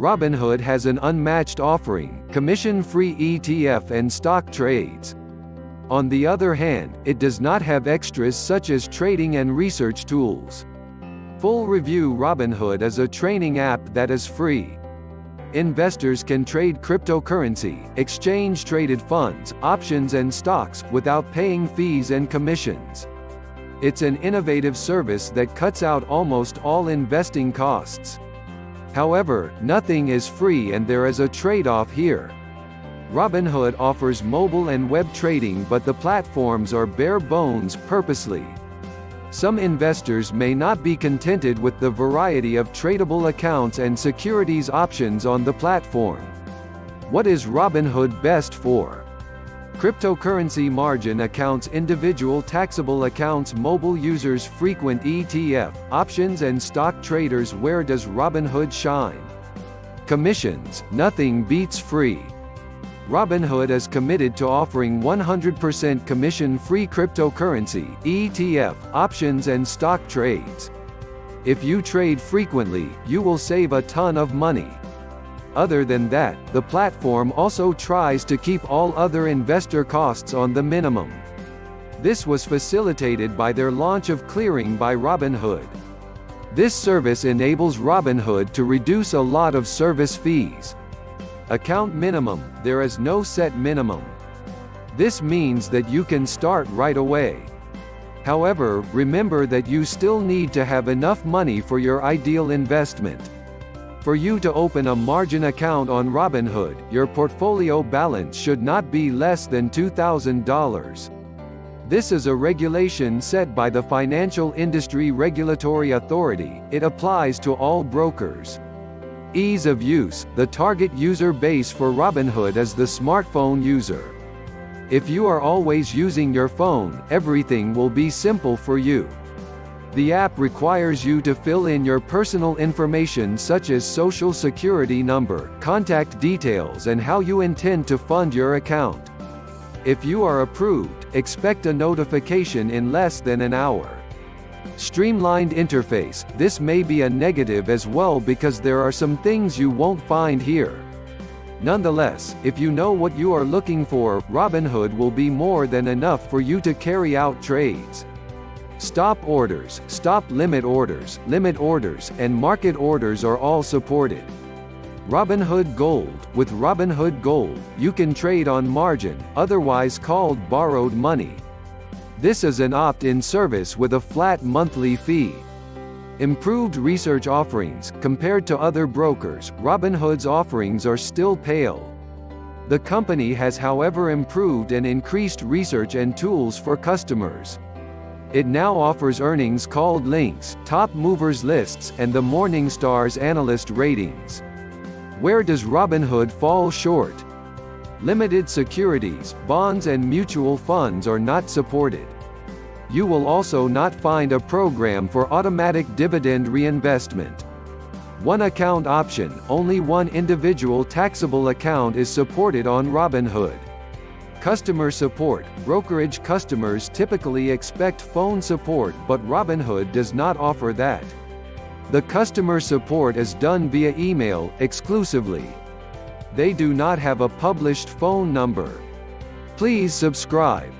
Robinhood has an unmatched offering, commission-free ETF and stock trades. On the other hand, it does not have extras such as trading and research tools. Full Review Robinhood is a training app that is free. Investors can trade cryptocurrency, exchange-traded funds, options and stocks, without paying fees and commissions. It's an innovative service that cuts out almost all investing costs. However, nothing is free and there is a trade-off here. Robinhood offers mobile and web trading but the platforms are bare bones purposely. Some investors may not be contented with the variety of tradable accounts and securities options on the platform. What is Robinhood best for? Cryptocurrency margin accounts individual taxable accounts mobile users frequent ETF, options and stock traders where does Robinhood shine? Commissions, nothing beats free. Robinhood is committed to offering 100% commission-free cryptocurrency, ETF, options and stock trades. If you trade frequently, you will save a ton of money. Other than that, the platform also tries to keep all other investor costs on the minimum. This was facilitated by their launch of Clearing by Robinhood. This service enables Robinhood to reduce a lot of service fees. Account minimum, there is no set minimum. This means that you can start right away. However, remember that you still need to have enough money for your ideal investment. For you to open a margin account on Robinhood, your portfolio balance should not be less than $2,000. This is a regulation set by the Financial Industry Regulatory Authority, it applies to all brokers. Ease of use The target user base for Robinhood is the smartphone user. If you are always using your phone, everything will be simple for you. The app requires you to fill in your personal information such as social security number, contact details and how you intend to fund your account. If you are approved, expect a notification in less than an hour. Streamlined interface, this may be a negative as well because there are some things you won't find here. Nonetheless, if you know what you are looking for, Robinhood will be more than enough for you to carry out trades. Stop orders, stop limit orders, limit orders, and market orders are all supported. Robinhood Gold With Robinhood Gold, you can trade on margin, otherwise called borrowed money, this is an opt-in service with a flat monthly fee. Improved research offerings Compared to other brokers, Robinhood's offerings are still pale. The company has however improved and increased research and tools for customers. It now offers earnings called links, top movers lists, and the Morningstar's analyst ratings. Where does Robinhood fall short? Limited securities, bonds and mutual funds are not supported. You will also not find a program for automatic dividend reinvestment. One account option, only one individual taxable account is supported on Robinhood. Customer support, brokerage customers typically expect phone support but Robinhood does not offer that. The customer support is done via email, exclusively. They do not have a published phone number. Please subscribe.